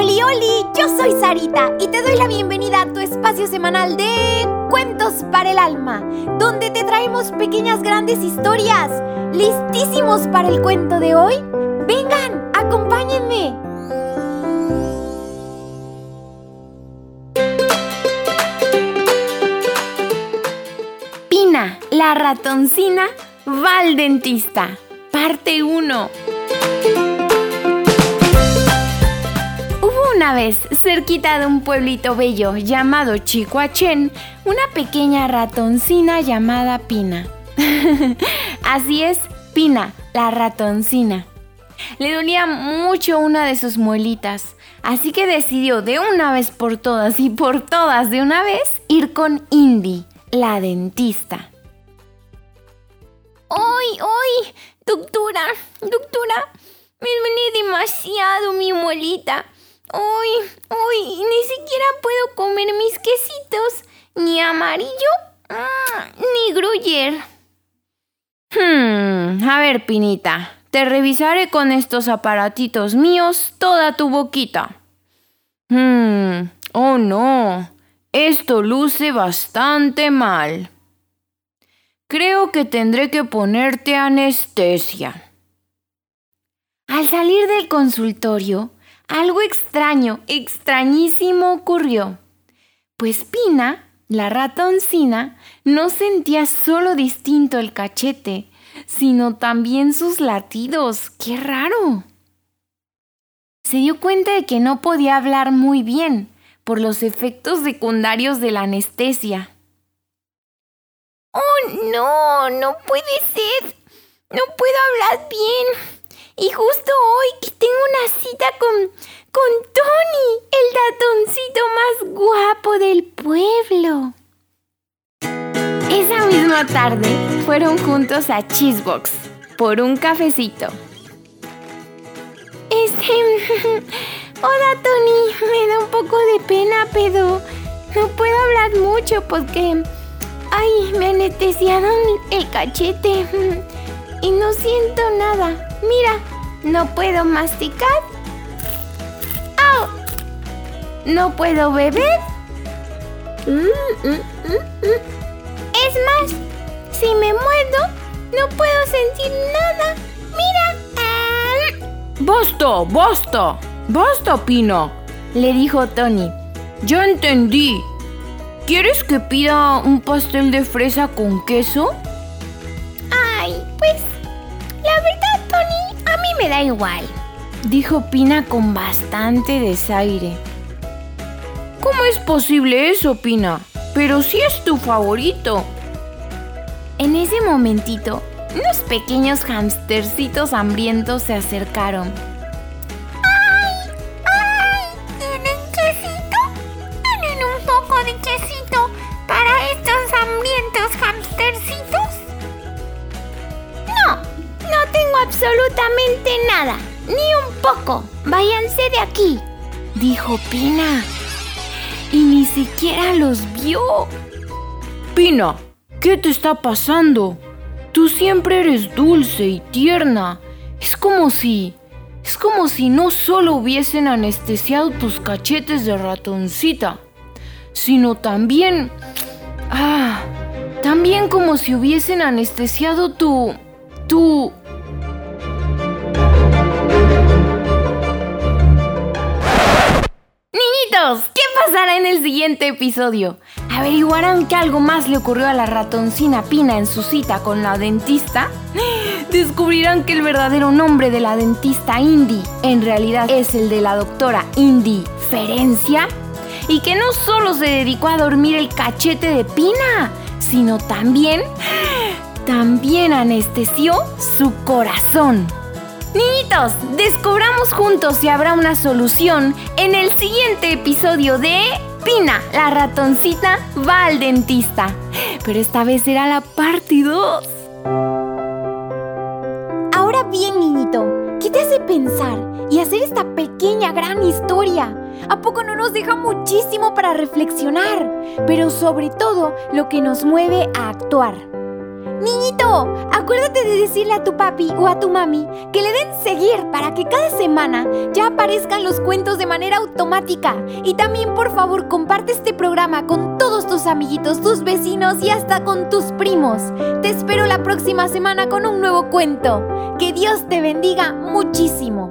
Oli, oli, yo soy Sarita y te doy la bienvenida a tu espacio semanal de Cuentos para el Alma, donde te traemos pequeñas grandes historias. ¿Listísimos para el cuento de hoy? Vengan, acompáñenme. Pina, la ratoncina, va al dentista. Parte 1. Una vez, cerquita de un pueblito bello llamado Chicoachén, una pequeña ratoncina llamada Pina. Así es, Pina, la ratoncina. Le dolía mucho una de sus muelitas, así que decidió de una vez por todas y por todas de una vez ir con Indy, la dentista. ¡Ay, ay! Doctora, doctora, me duele demasiado mi muelita. Uy, uy, ni siquiera puedo comer mis quesitos. Ni amarillo, mm, ni gruyer. Hmm, a ver, Pinita, te revisaré con estos aparatitos míos toda tu boquita. Hmm, oh no, esto luce bastante mal. Creo que tendré que ponerte anestesia. Al salir del consultorio, algo extraño, extrañísimo ocurrió. Pues Pina, la ratoncina, no sentía solo distinto el cachete, sino también sus latidos. ¡Qué raro! Se dio cuenta de que no podía hablar muy bien por los efectos secundarios de la anestesia. ¡Oh, no! ¡No puede ser! ¡No puedo hablar bien! Y justo hoy que tengo una cita con, con Tony, el ratoncito más guapo del pueblo. Esa misma tarde fueron juntos a Cheesebox por un cafecito. Este... Hola Tony, me da un poco de pena, pero no puedo hablar mucho porque... Ay, me anestesiaron el cachete y no siento nada. Mira, no puedo masticar. ¡Au! No puedo beber. Es más, si me muerdo, no puedo sentir nada. Mira. ¡Basta! ¡Basta! ¡Basta, Pino! Le dijo Tony. Ya entendí. ¿Quieres que pida un pastel de fresa con queso? Me da igual, dijo Pina con bastante desaire. ¿Cómo es posible eso, Pina? Pero si es tu favorito. En ese momentito, unos pequeños hamstercitos hambrientos se acercaron. Absolutamente nada, ni un poco. Váyanse de aquí, dijo Pina. Y ni siquiera los vio. Pina, ¿qué te está pasando? Tú siempre eres dulce y tierna. Es como si... Es como si no solo hubiesen anestesiado tus cachetes de ratoncita, sino también... Ah, también como si hubiesen anestesiado tu... tu... ¿qué pasará en el siguiente episodio? ¿Averiguarán que algo más le ocurrió a la ratoncina Pina en su cita con la dentista? ¿Descubrirán que el verdadero nombre de la dentista Indy en realidad es el de la doctora Indy Ferencia? Y que no solo se dedicó a dormir el cachete de Pina, sino también... también anestesió su corazón. Niñitos, descubramos juntos si habrá una solución en el siguiente episodio de Pina, la ratoncita, va al dentista. Pero esta vez será la parte 2. Ahora bien, niñito, ¿qué te hace pensar y hacer esta pequeña gran historia? ¿A poco no nos deja muchísimo para reflexionar? Pero sobre todo, lo que nos mueve a actuar. Niñito, acuérdate de decirle a tu papi o a tu mami que le den seguir para que cada semana ya aparezcan los cuentos de manera automática. Y también por favor comparte este programa con todos tus amiguitos, tus vecinos y hasta con tus primos. Te espero la próxima semana con un nuevo cuento. Que Dios te bendiga muchísimo.